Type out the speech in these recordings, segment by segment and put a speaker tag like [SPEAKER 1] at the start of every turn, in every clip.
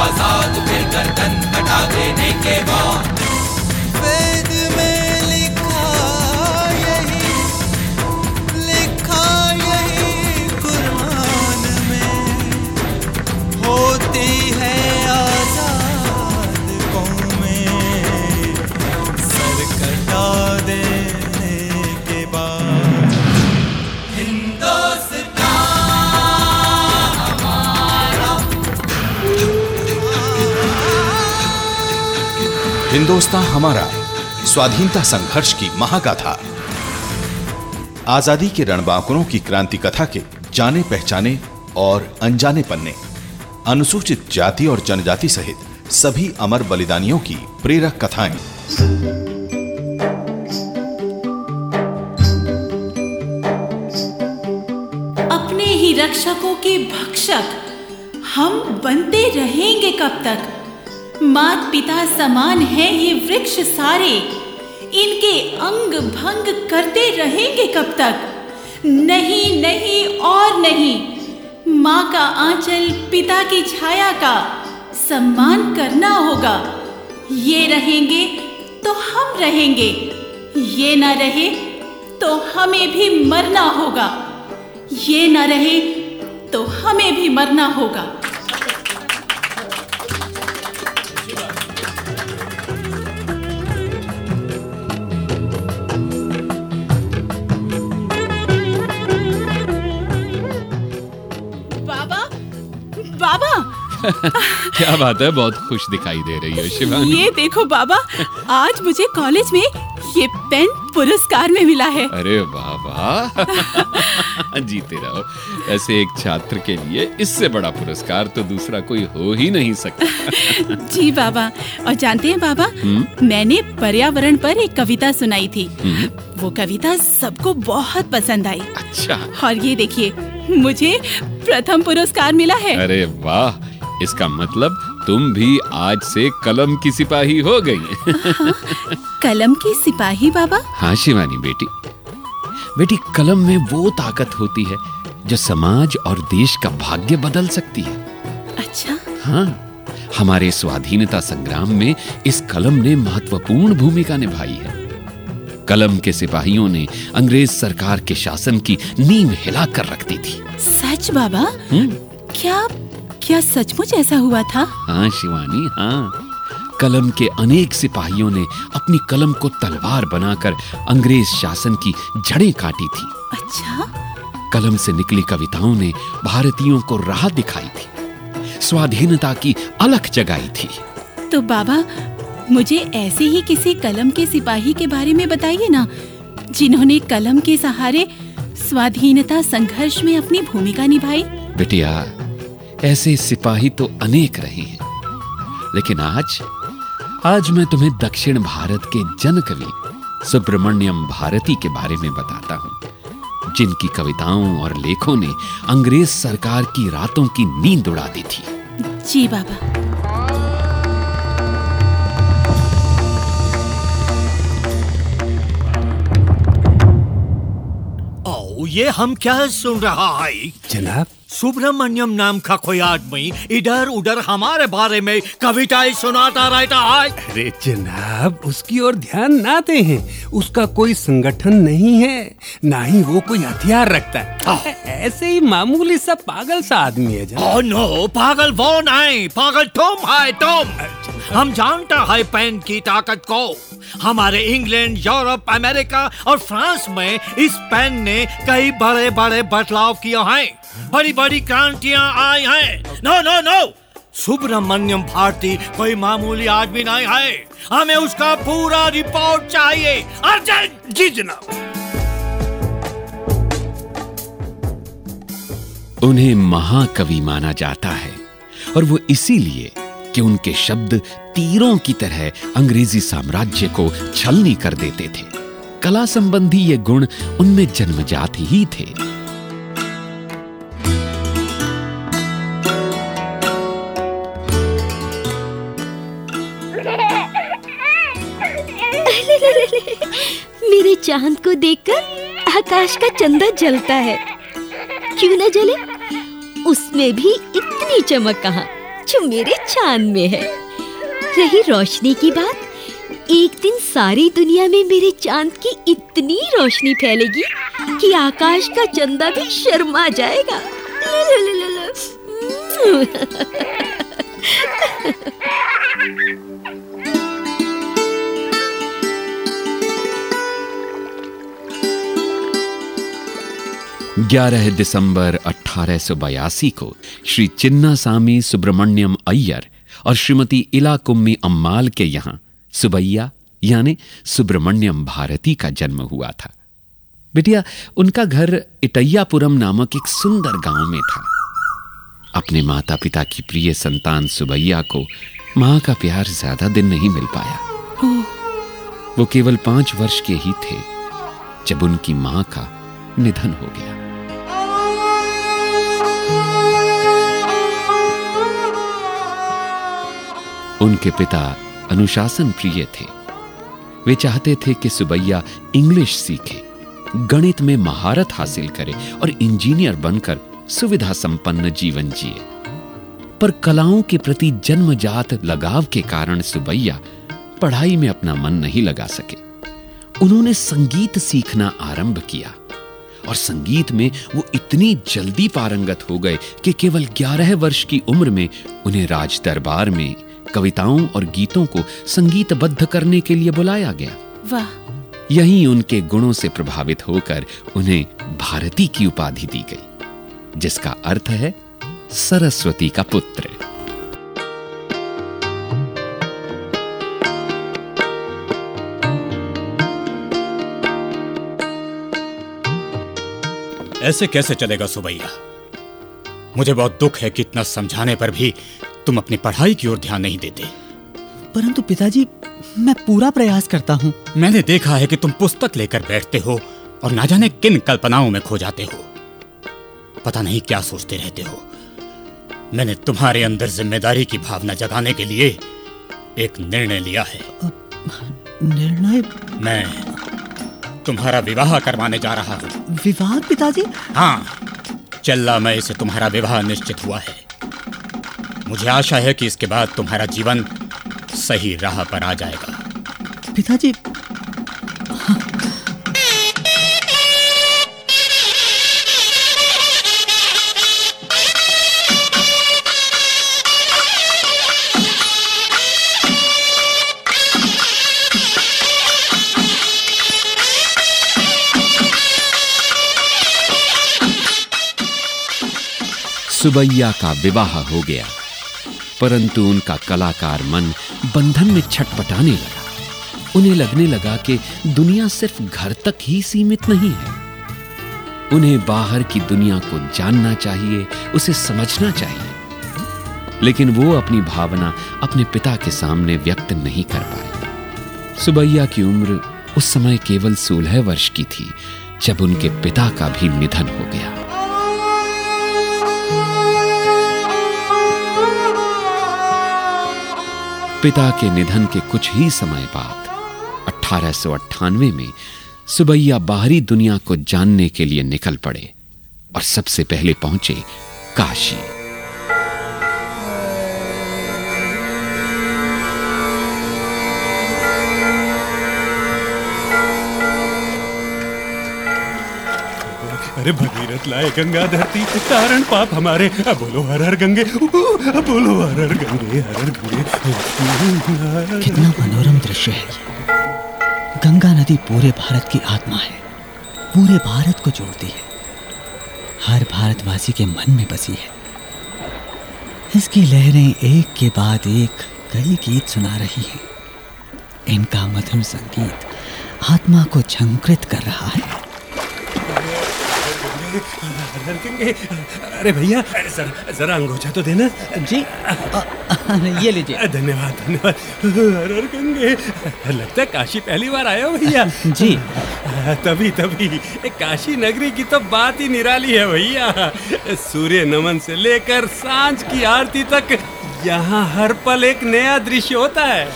[SPEAKER 1] आज़ाद फिर गर्दन हटा देने के बाद।
[SPEAKER 2] हिंदुस्तान हमारा स्वाधीनता संघर्ष की महागाथा। आज़ादी के रणबांकुरों की क्रांति कथा के जाने पहचाने और अनजाने पन्ने, अनुसूचित जाति और जनजाति सहित सभी अमर बलिदानियों की प्रेरक कथाएँ।
[SPEAKER 3] अपने ही रक्षकों के भक्षक, हम बनते रहेंगे कब तक? मात पिता समान है ये वृक्ष सारे। इनके अंग भंग करते रहेंगे कब तक? नहीं नहीं, और नहीं। माँ का आंचल पिता की छाया का सम्मान करना होगा। ये रहेंगे तो हम रहेंगे। ये न रहे तो हमें भी मरना होगा। ये न रहे तो हमें भी मरना होगा।
[SPEAKER 4] क्या बात है बहुत खुश दिखाई दे रही है शिवानी।
[SPEAKER 3] ये देखो बाबा आज मुझे कॉलेज में ये पेन पुरस्कार में मिला है।
[SPEAKER 4] अरे वाह वाह। जीते रहो। ऐसे एक छात्र के लिए इससे बड़ा पुरस्कार तो दूसरा कोई हो ही नहीं सकता।
[SPEAKER 3] जी बाबा और जानते हैं बाबा मैंने पर्यावरण पर एक कविता सुनाई थी। वो कविता सबको बहुत पसंद आई।
[SPEAKER 4] अच्छा।
[SPEAKER 3] और ये देखिए मुझे प्रथम पुरस्कार मिला है।
[SPEAKER 4] अरे वाह इसका मतलब तुम भी आज से कलम की सिपाही हो गई।
[SPEAKER 3] कलम की सिपाही बाबा?
[SPEAKER 4] हाँ शिवानी बेटी। बेटी कलम में वो ताकत होती है जो समाज और देश का भाग्य बदल सकती है।
[SPEAKER 3] अच्छा।
[SPEAKER 4] हाँ हमारे स्वाधीनता संग्राम में इस कलम ने महत्वपूर्ण भूमिका निभाई है। कलम के सिपाहियों ने अंग्रेज़ सरकार के शासन की नींव हिलाकर रख दी थी।
[SPEAKER 3] सच बाबा?
[SPEAKER 4] हम्म,
[SPEAKER 3] क्या क्या सचमुच ऐसा हुआ था?
[SPEAKER 4] हाँ शिवानी हाँ। कलम के अनेक सिपाहियों ने अपनी कलम को तलवार बनाकर अंग्रेज़ शासन की जड़ें काटी थी।
[SPEAKER 3] अच्छा।
[SPEAKER 4] कलम से निकली कविताओं ने भारतीयों को राह दिखाई थी। स्वाधीनता की अलख जगाई थी।
[SPEAKER 3] तो बाबा मुझे ऐसे ही किसी कलम के सिपाही के बारे में बताइए ना जिन्होंने कलम के सहारे स्वाधीनता संघर्ष में अपनी भूमिका निभाई।
[SPEAKER 4] बिटिया ऐसे सिपाही तो अनेक रहे हैं। लेकिन आज आज मैं तुम्हें दक्षिण भारत के जन कवि सुब्रमण्यम भारती के बारे में बताता हूँ जिनकी कविताओं और लेखों ने अंग्रेज़ सरकार की रातों की नींद उड़ा दी थी।
[SPEAKER 3] जी बाबा।
[SPEAKER 5] ओ ये हम क्या सुन रहा है?
[SPEAKER 6] जनाब
[SPEAKER 5] सुब्रमण्यम नाम का कोई आदमी इधर उधर हमारे बारे में कविताएँ सुनाता रहता है।
[SPEAKER 6] अरे जनाब उसकी ओर ध्यान ना दे। हैं उसका कोई संगठन नहीं है ना ही वो कोई हथियार रखता है। ऐसे ही मामूली सा पागल सा आदमी है जनाब।
[SPEAKER 5] ओ नो पागल वो नहीं पागल तुम है तुम। हम जानता है पेन की ताकत को। हमारे इंग्लैंड यूरोप अमेरिका और फ्रांस में इस पेन ने कई बड़े बड़े बदलाव किए हैं। बड़ी बड़ी क्रांतियाँ आई हैं। No no no Subramanya Bharati कोई मामूली आदमी नहीं है। हमें उसका पूरा रिपोर्ट चाहिए। अर्जेंट
[SPEAKER 6] जी जनाब।
[SPEAKER 4] उन्हें महाकवि माना जाता है और वो इसीलिए कि उनके शब्द तीरों की तरह अंग्रेज़ी साम्राज्य को छलनी कर देते थे। कला संबंधी ये गुण उनमें जन्मजात ही थे।
[SPEAKER 7] चाँद को देखकर आकाश का चंदा जलता है। क्यों न जले? उसमें भी इतनी चमक कहाँ, जो मेरे चाँद में है। रही रोशनी की बात, एक दिन सारी दुनिया में मेरे चाँद की इतनी रोशनी फैलेगी कि आकाश का चंदा भी शर्मा जाएगा। ला ला ला ला ला।
[SPEAKER 4] 11 दिसंबर 1882 को श्री चिन्नासामी सुब्रमण्यम अय्यर और श्रीमती इला कुम्मी अम्माल के यहाँ, सुबैया, यानी सुब्रमण्यम भारती का जन्म हुआ था। बिटिया, उनका घर इटैयापुरम नामक एक सुंदर गाँव में था। अपने माता पिता की प्रिय संतान सुबैया को माँ का प्यार ज़्यादा दिन नहीं मिल पाया। वो केवल पाँच वर्ष के ही थे, जब उनकी माँ का निधन हो गया। उनके पिता अनुशासन प्रिय थे। वे चाहते थे कि सुबैया इंग्लिश सीखे, गणित में महारत हासिल करे और इंजीनियर बनकर सुविधा संपन्न जीवन जिए। पर कलाओं के प्रति जन्मजात लगाव के कारण सुबैया पढ़ाई में अपना मन नहीं लगा सके। उन्होंने संगीत सीखना आरंभ किया और संगीत में वो इतनी जल्दी पारंगत हो गए कि केवल 11 वर्ष की उम्र में उन्हें राज दरबार में कविताओं और गीतों को संगीतबद्ध करने के लिए बुलाया गया।
[SPEAKER 3] वाह।
[SPEAKER 4] यहीं उनके गुणों से प्रभावित होकर उन्हें भारती की उपाधि दी गई जिसका अर्थ है सरस्वती का पुत्र।
[SPEAKER 8] ऐसे कैसे चलेगा सुबैया? मुझे बहुत दुख है कि इतना समझाने पर भी तुम अपनी पढ़ाई की ओर ध्यान नहीं देते।
[SPEAKER 9] परंतु पिताजी मैं पूरा प्रयास करता हूँ।
[SPEAKER 8] मैंने देखा है कि तुम पुस्तक लेकर बैठते हो और ना जाने किन कल्पनाओं में खो जाते हो। पता नहीं क्या सोचते रहते हो। मैंने तुम्हारे अंदर ज़िम्मेदारी की भावना जगाने के लिए एक निर्णय लिया है।
[SPEAKER 9] निर्णय?
[SPEAKER 8] मैं तुम्हारा विवाह करवाने जा रहा हूँ।
[SPEAKER 9] विवाह पिताजी?
[SPEAKER 8] हाँ चल्ला मैं से तुम्हारा विवाह निश्चित हुआ है। मुझे आशा है कि इसके बाद तुम्हारा जीवन सही राह पर आ जाएगा।
[SPEAKER 9] पिताजी
[SPEAKER 4] सुबैया का विवाह हो गया। परंतु उनका कलाकार मन बंधन में छटपटाने लगा। उन्हें लगने लगा कि दुनिया सिर्फ़ घर तक ही सीमित नहीं है। उन्हें बाहर की दुनिया को जानना चाहिए, उसे समझना चाहिए। लेकिन वो अपनी भावना अपने पिता के सामने व्यक्त नहीं कर पाए। सुबैया की उम्र उस समय केवल सोलह वर्ष की थी, जब उनके पिता का भी निधन हो गया। पिता के निधन के कुछ ही समय बाद, अठारह में सुबैया बाहरी दुनिया को जानने के लिए निकल पड़े और सबसे पहले पहुँचे काशी।
[SPEAKER 6] अरे भगीरथ लाए गंगा धरती कारण पाप हमारे। बोलो हर हर गंगे बोलो हर हर गंगे, हर हर गंगे
[SPEAKER 9] कितना मनोरम दृश्य है गंगा नदी पूरे भारत की आत्मा है। पूरे भारत को जोड़ती है। हर भारतवासी के मन में बसी है। इसकी लहरें एक के बाद एक कई गीत सुना रही हैं। इनका मधुर संगीत आत्मा को झंकृत कर रहा है।
[SPEAKER 6] हर अरे भैया जरा जरा अंगोछा तो देना।
[SPEAKER 9] जी। ये लीजिए।
[SPEAKER 6] धन्यवाद धन्यवाद। हर लगता है काशी पहली बार आए हो भैया।
[SPEAKER 9] जी।
[SPEAKER 6] तभी तभी। काशी नगरी की तो बात ही निराली है भैया। सूर्य नमन से लेकर साँझ की आरती तक यहाँ हर पल एक नया दृश्य होता है।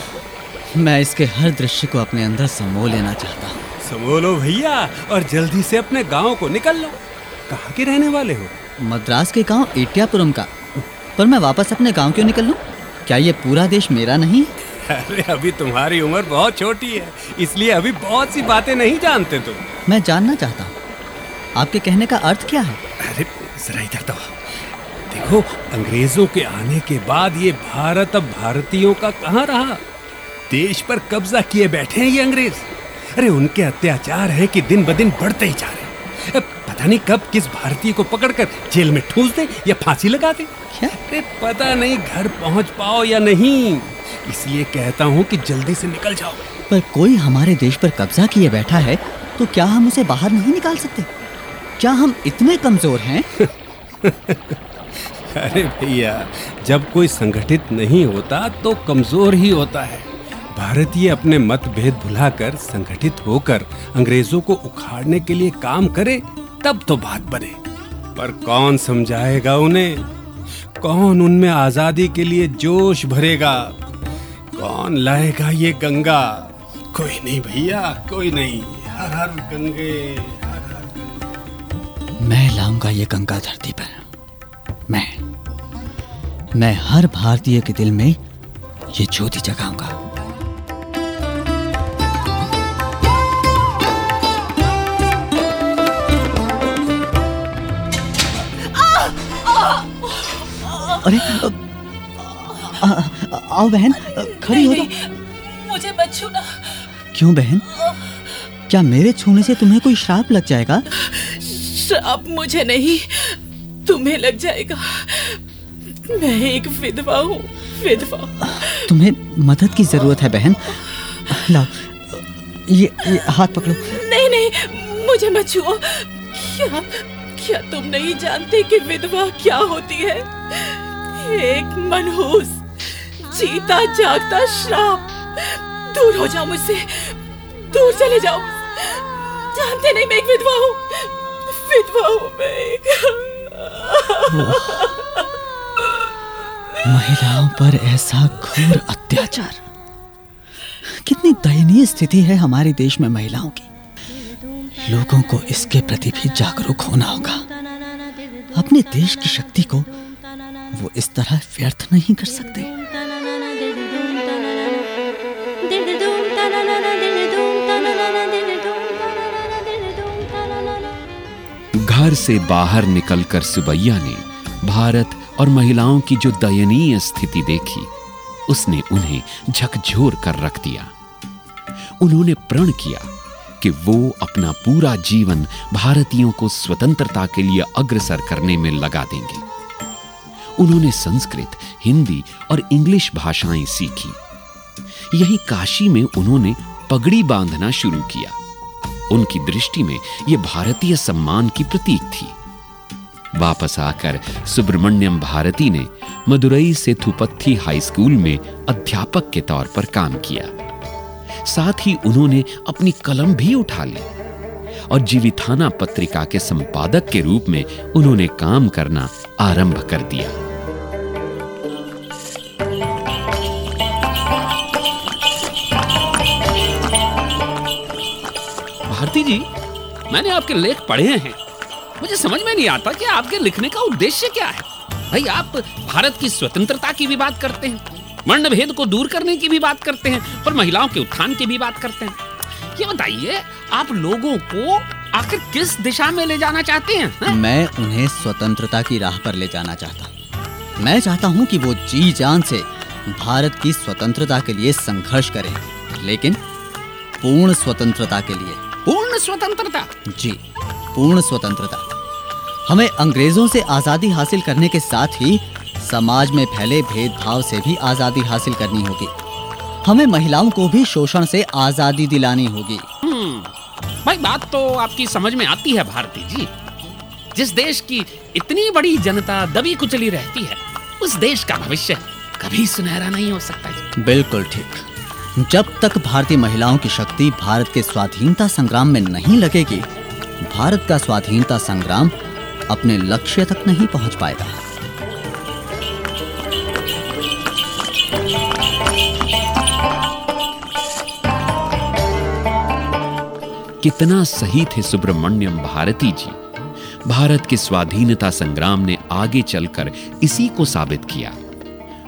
[SPEAKER 9] मैं इसके हर दृश्य को अपने अंदर समो लेना चाहता हूँ।
[SPEAKER 6] समोलो भैया और जल्दी से अपने गाँव को निकल लो। कहाँ के रहने वाले हो?
[SPEAKER 9] मद्रास के गाँव एटियापुरम का। पर मैं वापस अपने गाँव क्यों निकल लूँ? क्या ये पूरा देश मेरा नहीं?
[SPEAKER 6] अरे अभी तुम्हारी उम्र बहुत छोटी है इसलिए अभी बहुत सी बातें नहीं जानते तुम।
[SPEAKER 9] मैं जानना चाहता हूँ। आपके कहने का अर्थ क्या है?
[SPEAKER 6] अरे जरा इधर तो। देखो अंग्रेज़ों के आने के बाद ये भारत अब भारतीयों का कहाँ रहा? देश पर कब्जा किए बैठे हैं ये अंग्रेज़। अरे उनके अत्याचार हैं कि दिन ब दिन बढ़ते ही जा रहे हैं। पता नहीं कब किस भारतीय को पकड़कर जेल में ठूस दे या फांसी लगा दे।
[SPEAKER 9] क्या?
[SPEAKER 6] अरे पता नहीं घर पहुँच पाओ या नहीं। इसलिए कहता हूँ कि जल्दी से निकल जाओ।
[SPEAKER 9] पर कोई हमारे देश पर कब्जा किए बैठा है तो क्या हम उसे बाहर नहीं निकाल सकते? क्या हम इतने कमज़ोर हैं?
[SPEAKER 6] अरे भैया जब कोई संगठित नहीं होता तो कमज़ोर ही होता है। भारतीय अपने मतभेद भुलाकर संगठित होकर अंग्रेज़ों को उखाड़ने के लिए काम करे तब तो बात बने। पर कौन समझाएगा उन्हें? कौन उनमें आज़ादी के लिए जोश भरेगा? कौन लाएगा ये गंगा? कोई नहीं भैया, कोई नहीं। हर हर गंगे, हर हर गंगे।
[SPEAKER 9] मैं लाऊँगा ये गंगा धरती पर। मैं मैं हर भारतीय के दिल में ये ज्योति जगाऊँगा। अरे आ, आ, आओ बहन खड़ी हो जाओ।
[SPEAKER 3] मुझे मत छूना।
[SPEAKER 9] क्यों बहन? क्या मेरे छूने से तुम्हें कोई श्राप लग जाएगा?
[SPEAKER 3] श्राप मुझे नहीं तुम्हें लग जाएगा। मैं एक विधवा हूँ विधवा।
[SPEAKER 9] तुम्हें मदद की ज़रूरत है बहन। लाओ ये, ये हाथ पकड़ो।
[SPEAKER 3] नहीं नहीं मुझे मत छुओ। क्या क्या तुम नहीं जानते कि विधवा क्या होती है? एक मनहूस जीता, जागता, श्राप। दूर हो जाओ मुझसे। दूर चले जाओ। जानते नहीं मैं एक विधवा हूँ। विधवा हूँ मैं। एक
[SPEAKER 9] महिलाओं पर ऐसा घोर अत्याचार। कितनी दयनीय स्थिति है हमारे देश में महिलाओं की। लोगों को इसके प्रति भी जागरूक होना होगा। अपने देश की शक्ति को वो इस तरह व्यर्थ नहीं कर सकते।
[SPEAKER 4] घर से बाहर निकलकर सुबैया ने भारत और महिलाओं की जो दयनीय स्थिति देखी, उसने उन्हें झकझोर कर रख दिया। उन्होंने प्रण किया कि वो अपना पूरा जीवन भारतीयों को स्वतंत्रता के लिए अग्रसर करने में लगा देंगे। उन्होंने संस्कृत, हिंदी और इंग्लिश भाषाएँ सीखी। यही काशी में उन्होंने पगड़ी बांधना शुरू किया। उनकी दृष्टि में यह भारतीय सम्मान की प्रतीक थी। वापस आकर सुब्रमण्यम भारती ने मदुरई से थुपत्थी हाई स्कूल में अध्यापक के तौर पर काम किया। साथ ही उन्होंने अपनी कलम भी उठा ली और जीविथाना पत्रिका के संपादक के रूप में उन्होंने काम करना आरंभ कर दिया। जी, मैंने आपके लेख पढ़े हैं। मुझे समझ में नहीं आता कि आपके लिखने का उद्देश्य क्या है। भाई, आप भारत की स्वतंत्रता की भी बात करते हैं वर्ण भेद को दूर करने की भी बात करते हैं, और महिलाओं के उत्थान की भी बात करते हैं। ये बताइए, आप लोगों को आखिर किस दिशा में ले जाना चाहते हैं हैं?
[SPEAKER 9] मैं उन्हें स्वतंत्रता की राह पर ले जाना चाहता मैं चाहता हूँ कि वो जी जान से भारत की स्वतंत्रता के लिए संघर्ष करें, लेकिन पूर्ण स्वतंत्रता के लिए
[SPEAKER 4] पूर्ण स्वतंत्रता।
[SPEAKER 9] जी पूर्ण स्वतंत्रता। हमें अंग्रेज़ों से आज़ादी हासिल करने के साथ ही समाज में फैले भेदभाव से भी आज़ादी हासिल करनी होगी। हमें महिलाओं को भी शोषण से आज़ादी दिलानी होगी।
[SPEAKER 4] हम्म, भाई बात तो आपकी समझ में आती है भारती जी। जिस देश की इतनी बड़ी जनता दबी कुचली रहती है उस देश का भविष्य कभी सुनहरा नहीं हो सकता जी।
[SPEAKER 9] बिल्कुल ठीक। जब तक भारतीय महिलाओं की शक्ति भारत के स्वाधीनता संग्राम में नहीं लगेगी, भारत का स्वाधीनता संग्राम अपने लक्ष्य तक नहीं पहुँच पाएगा।
[SPEAKER 4] कितना सही थे सुब्रमण्यम भारती जी। भारत के स्वाधीनता संग्राम ने आगे चलकर इसी को साबित किया।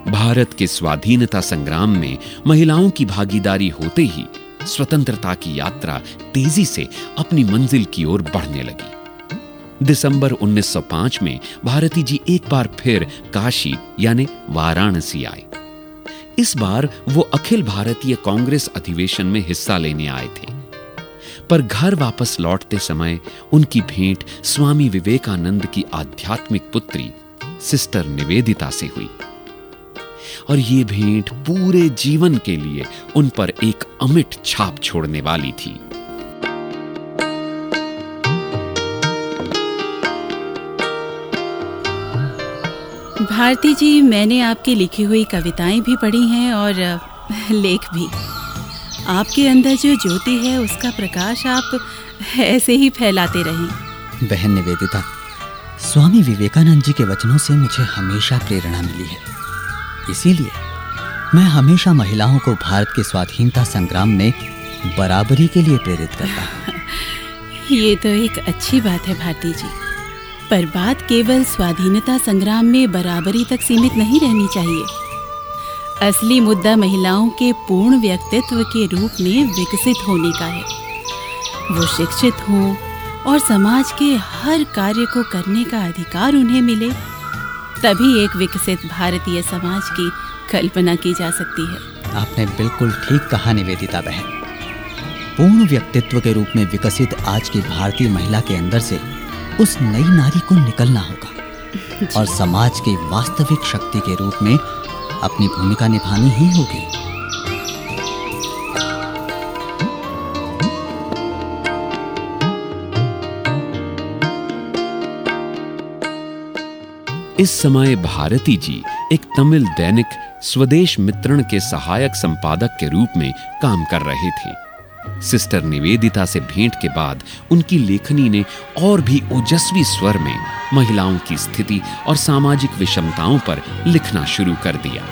[SPEAKER 4] भारत के स्वाधीनता संग्राम में महिलाओं की भागीदारी होते ही स्वतंत्रता की यात्रा तेज़ी से अपनी मंजिल की ओर बढ़ने लगी। दिसंबर 1905 में भारती जी एक बार फिर काशी, यानी वाराणसी आए। इस बार वो अखिल भारतीय कांग्रेस अधिवेशन में हिस्सा लेने आए थे। पर घर वापस लौटते समय उनकी भेंट स्वामी विवेकानंद की आध्यात्मिक पुत्री सिस्टर निवेदिता से हुई। और ये भेंट पूरे जीवन के लिए उन पर एक अमिट छाप छोड़ने वाली थी।
[SPEAKER 3] भारती जी मैंने आपकी लिखी हुई कविताएँ भी पढ़ी हैं और लेख भी। आपके अंदर जो ज्योति है उसका प्रकाश आप ऐसे ही फैलाते रहे।
[SPEAKER 9] बहन निवेदिता स्वामी विवेकानंद जी के वचनों से मुझे हमेशा प्रेरणा मिली है। इसीलिए मैं हमेशा महिलाओं को भारत के स्वाधीनता संग्राम में बराबरी के लिए प्रेरित करता हूँ।
[SPEAKER 3] ये तो एक अच्छी बात है भारती जी, पर बात केवल स्वाधीनता संग्राम में बराबरी तक सीमित नहीं रहनी चाहिए। असली मुद्दा महिलाओं के पूर्ण व्यक्तित्व के रूप में विकसित होने का है। वो शिक्षित हों और समाज के हर कार्य को करने का अधिकार उन्हें मिले। तभी एक विकसित भारतीय समाज की कल्पना की जा सकती है।
[SPEAKER 9] आपने बिल्कुल ठीक कहा निवेदिता बहन। पूर्ण व्यक्तित्व के रूप में विकसित आज की भारतीय महिला के अंदर से उस नई नारी को निकलना होगा और समाज की वास्तविक शक्ति के रूप में अपनी भूमिका निभानी ही होगी।
[SPEAKER 4] इस समय भारती जी एक तमिल दैनिक स्वदेश मित्रण के सहायक संपादक के रूप में काम कर रहे थे। सिस्टर निवेदिता से भेंट के बाद उनकी लेखनी ने और भी ओजस्वी स्वर में महिलाओं की स्थिति और सामाजिक विषमताओं पर लिखना शुरू कर दिया।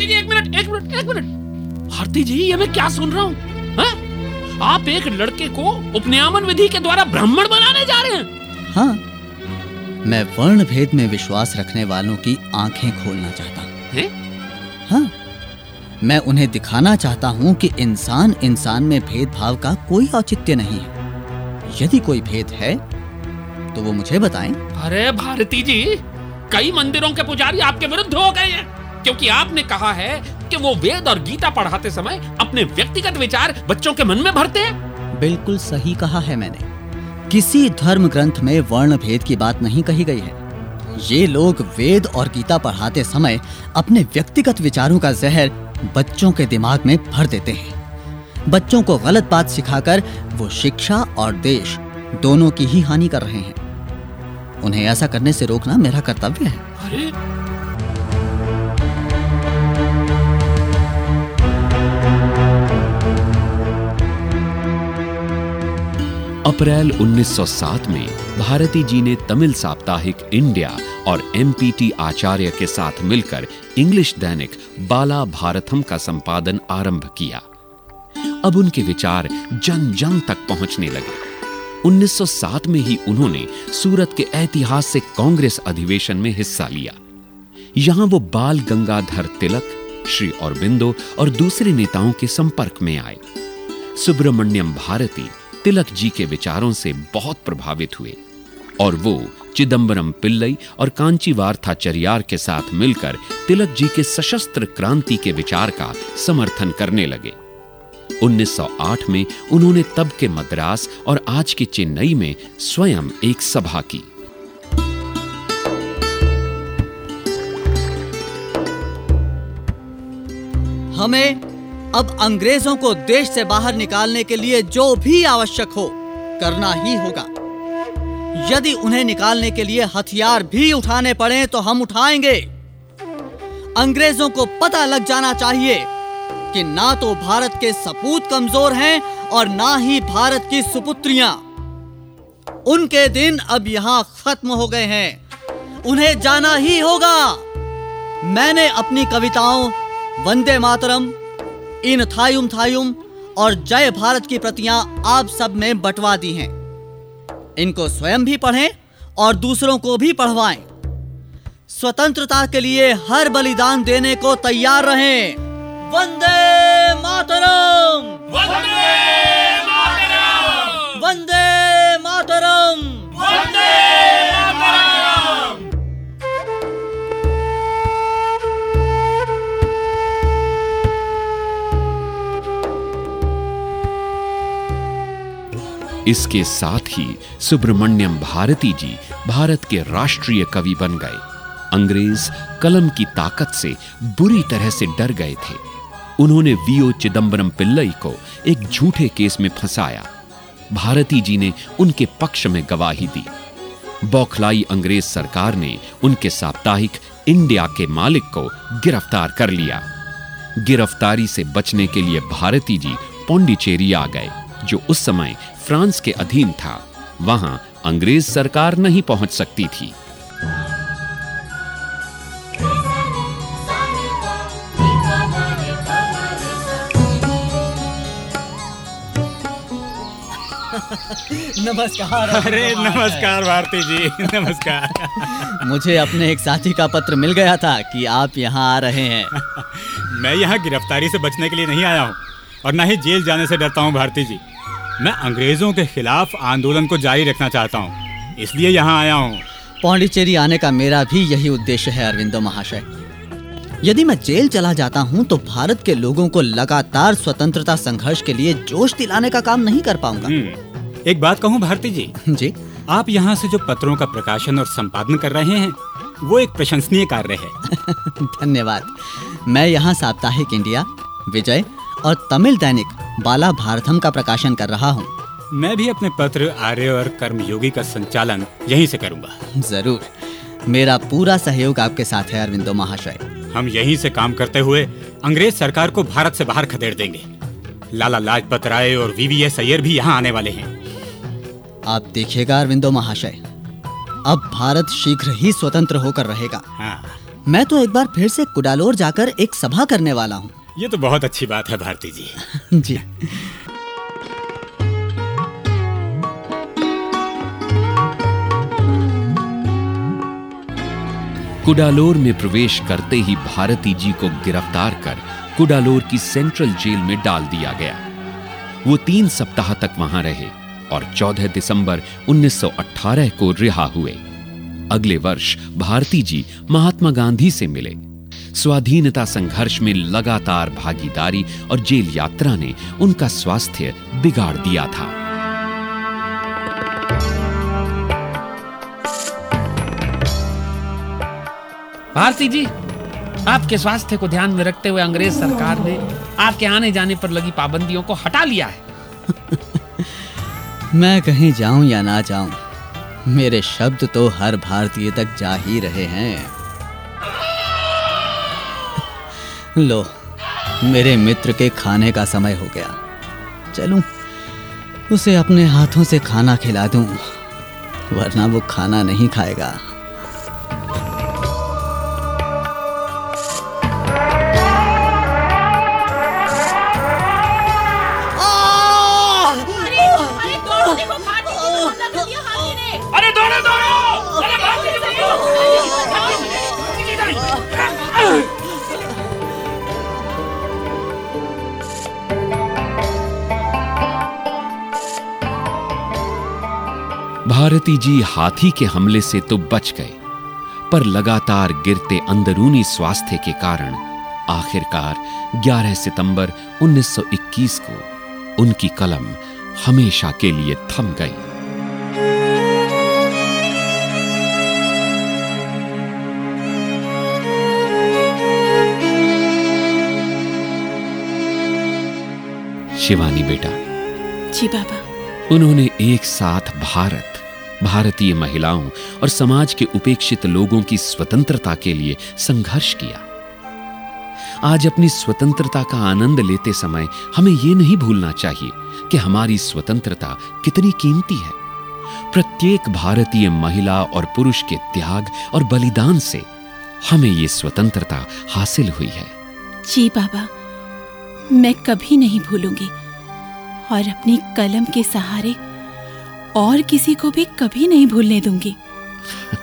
[SPEAKER 10] भारती जी एक मिनट एक मिनट एक मिनट। भारती जी ये मैं क्या सुन रहा हूँ? आप एक लड़के को उपनियामन विधि के द्वारा ब्राह्मण बनाने जा रहे हैं।
[SPEAKER 9] हाँ। मैं वर्ण भेद में विश्वास रखने वालों की आँखें खोलना चाहता हूँ?
[SPEAKER 10] हाँ।
[SPEAKER 9] मैं उन्हें दिखाना चाहता हूँ कि इंसान इंसान में भेदभाव का कोई औचित्य नहीं है। यदि कोई भेद है तो वो मुझे बताएँ।
[SPEAKER 10] अरे भारती जी कई मंदिरों के पुजारी आपके विरुद्ध हो गए हैं। क्योंकि आपने कहा है कि वो वेद और गीता पढ़ाते समय अपने व्यक्तिगत विचार बच्चों के मन में भरते हैं।
[SPEAKER 9] बिल्कुल सही कहा है मैंने। किसी धर्म ग्रंथ में वर्ण भेद की बात नहीं कही गई है। ये लोग वेद और गीता पढ़ाते समय अपने व्यक्तिगत विचारों का जहर बच्चों के दिमाग में भर देते हैं। बच्चों को गलत बात सिखाकर वो शिक्षा और देश दोनों की ही हानि कर रहे हैं। उन्हें ऐसा करने से रोकना मेरा कर्तव्य है।
[SPEAKER 10] अरे
[SPEAKER 4] अप्रैल 1907 में भारती जी ने तमिल साप्ताहिक इंडिया और एमपीटी आचार्य के साथ मिलकर इंग्लिश दैनिक बाला भारतम का संपादन आरंभ किया। अब उनके विचार जन जन तक पहुँचने लगे। 1907 में ही उन्होंने सूरत के ऐतिहासिक कांग्रेस अधिवेशन में हिस्सा लिया। यहाँ वो बाल गंगाधर तिलक, श्री औरबिंदो और दूसरे नेताओं के संपर्क में आए। सुब्रमण्यम भारती तिलक जी के विचारों से बहुत प्रभावित हुए और वो चिदंबरम पिल्लई और कांचीवार्थाचार्यार के साथ मिलकर तिलक जी के सशस्त्र क्रांति के विचार का समर्थन करने लगे। 1908 में उन्होंने तब के मद्रास और आज के चेन्नई में स्वयं एक सभा की।
[SPEAKER 9] हमें अब अंग्रेज़ों को देश से बाहर निकालने के लिए जो भी आवश्यक हो, करना ही होगा। यदि उन्हें निकालने के लिए हथियार भी उठाने पड़े तो हम उठाएँगे। अंग्रेज़ों को पता लग जाना चाहिए कि ना तो भारत के सपूत कमज़ोर हैं और ना ही भारत की सुपुत्रियाँ। उनके दिन अब यहाँ खत्म हो गए हैं। उन्हें जाना ही होगा। मैंने अपनी कविताओं, वंदे मातरम इन थायुम थायुम और जय भारत की प्रतियाँ आप सब में बंटवा दी हैं। इनको स्वयं भी पढ़ें और दूसरों को भी पढ़वाएँ। स्वतंत्रता के लिए हर बलिदान देने को तैयार रहें। वंदे मातरम! वंदे मातरम! वंदे मातरम! वंदे
[SPEAKER 4] इसके साथ ही सुब्रमण्यम भारती जी भारत के राष्ट्रीय कवि बन गए। अंग्रेज़ कलम की ताकत से बुरी तरह से डर गए थे। उन्होंने वीओ चिदंबरम पिल्लई को एक झूठे केस में फंसाया। भारती जी ने उनके पक्ष में गवाही दी। बौखलाई अंग्रेज़ सरकार ने उनके साप्ताहिक इंडिया के मालिक को गिरफ़्तार कर लिया। गिरफ्तारी से बचने के लिए भारती जी पौंडीचेरी आ गए, जो उस समय फ्रांस के अधीन था। वहाँ अंग्रेज़ सरकार नहीं पहुँच सकती थी।
[SPEAKER 9] नमस्कार।
[SPEAKER 8] अरे नमस्कार भारती जी। नमस्कार।
[SPEAKER 9] मुझे अपने एक साथी का पत्र मिल गया था कि आप यहाँ आ रहे हैं।
[SPEAKER 8] मैं यहाँ गिरफ्तारी से बचने के लिए नहीं आया हूँ और ना ही जेल जाने से डरता हूँ भारती जी। मैं अंग्रेज़ों के खिलाफ आंदोलन को जारी रखना चाहता हूँ इसलिए यहाँ आया हूँ।
[SPEAKER 9] पौंडीचेरी आने का मेरा भी यही उद्देश्य है अरविंदो महाशय। यदि मैं जेल चला जाता हूँ तो भारत के लोगों को लगातार स्वतंत्रता संघर्ष के लिए जोश दिलाने का काम नहीं कर पाऊँगा।
[SPEAKER 8] एक बात कहूँ भारती जी।
[SPEAKER 9] जी।
[SPEAKER 8] आप यहाँ से जो पत्रों का प्रकाशन और संपादन कर रहे हैं वो एक प्रशंसनीय कार्य है।
[SPEAKER 9] धन्यवाद। मैं यहाँ साप्ताहिक इंडिया विजय और तमिल दैनिक बाला भारतम का प्रकाशन कर रहा हूँ।
[SPEAKER 8] मैं भी अपने पत्र आर्य और कर्मयोगी का संचालन यहीं से करूँगा।
[SPEAKER 9] ज़रूर। मेरा पूरा सहयोग आपके साथ है अरविंदो महाशय।
[SPEAKER 8] हम यहीं से काम करते हुए अंग्रेज़ सरकार को भारत से बाहर खदेड़ देंगे। लाला लाजपत राय और वीवीएस अय्यर भी यहाँ आने वाले हैं।
[SPEAKER 9] आप देखिएगा अरविंदो महाशय। अब भारत शीघ्र ही स्वतंत्र होकर रहेगा।
[SPEAKER 8] हाँ।
[SPEAKER 9] मैं तो एक बार फिर से कुडालोर जाकर एक सभा करने वाला हूँ।
[SPEAKER 8] ये तो बहुत अच्छी बात है भारती जी।
[SPEAKER 9] जी।
[SPEAKER 4] कुडालोर में प्रवेश करते ही भारती जी को गिरफ़्तार कर कुडालोर की सेंट्रल जेल में डाल दिया गया। वो तीन सप्ताह तक वहाँ रहे और 14 दिसंबर 1918 को रिहा हुए। अगले वर्ष भारती जी महात्मा गांधी से मिले। स्वाधीनता संघर्ष में लगातार भागीदारी और जेल यात्रा ने उनका स्वास्थ्य बिगाड़ दिया था।
[SPEAKER 10] भारती जी, आपके स्वास्थ्य को ध्यान में रखते हुए अंग्रेज़ सरकार ने आपके आने जाने पर लगी पाबंदियों को हटा लिया है।
[SPEAKER 9] मैं कहीं जाऊँ या ना जाऊँ, मेरे शब्द तो हर भारतीय तक जा ही रहे हैं। लो, मेरे मित्र के खाने का समय हो गया। चलूँ, उसे अपने हाथों से खाना खिला दूँ, वरना वो खाना नहीं खाएगा।
[SPEAKER 10] भारती जी
[SPEAKER 4] हाथी के हमले से तो बच गए पर लगातार गिरते अंदरूनी स्वास्थ्य के कारण आखिरकार 11 सितंबर 1921 को उनकी कलम हमेशा के लिए थम गई। शिवानी बेटा
[SPEAKER 3] जी बाबा।
[SPEAKER 4] उन्होंने एक साथ भारत भारतीय महिलाओं और समाज के उपेक्षित लोगों की स्वतंत्रता के लिए संघर्ष किया। आज अपनी स्वतंत्रता का आनंद लेते समय हमें यह नहीं भूलना चाहिए कि हमारी स्वतंत्रता कितनी कीमती है। प्रत्येक भारतीय महिला और पुरुष के त्याग और बलिदान से हमें ये स्वतंत्रता हासिल हुई है।
[SPEAKER 3] जी बाबा, मैं कभी नहीं भूलूँगी। और अपनी कलम के सहारे और किसी को भी कभी नहीं भूलने दूँगी।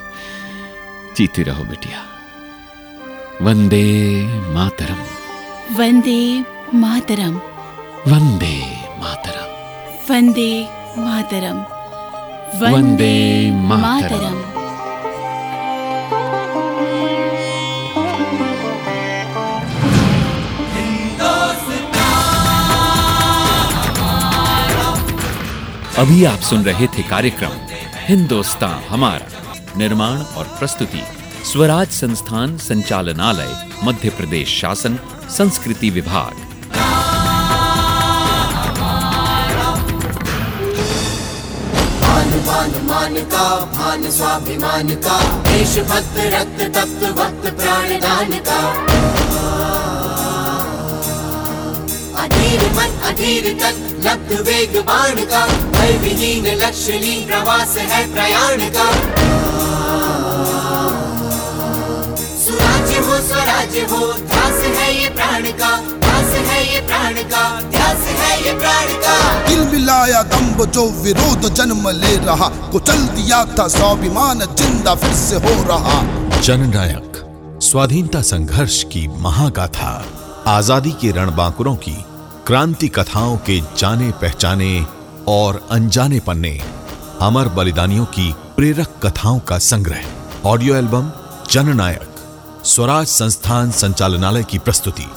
[SPEAKER 4] जीती रहो बिटिया। वंदे मातरम।
[SPEAKER 3] वंदे मातरम।
[SPEAKER 4] वंदे मातरम।
[SPEAKER 3] वंदे मातरम।
[SPEAKER 4] वंदे मातरम। अभी आप सुन रहे थे कार्यक्रम हिंदुस्तान हमारा। निर्माण और प्रस्तुति, स्वराज संस्थान संचालनालय, मध्य प्रदेश शासन, संस्कृति विभाग।
[SPEAKER 11] मान भान स्वाभिमान का देशभक्त रक्त तप्त भक्त प्राणदान का। अधीर मन, अधीर तक लब्ध वेग बाण का। भय विहीन लक्ष्यलीन प्रवास है प्रयाण का। सुराज्य हो स्वराज्य हो ध्यास है ये प्राण का ध्यास है ये प्राण का ध्यास है ये प्राण का।
[SPEAKER 12] दिल मिलाया दम्ब जो विरोध जन्म ले रहा कुचल दिया था स्वाभिमान ज़िंदा फिर से हो रहा।
[SPEAKER 2] जननायक स्वाधीनता संघर्ष की महागाथा आज़ादी के रणबांकुरों की क्रांति कथाओं के जाने पहचाने और अनजाने पन्ने, अमर बलिदानियों की प्रेरक कथाओं का संग्रह। ऑडियो एल्बम जननायक, स्वराज संस्थान संचालनालय की प्रस्तुति।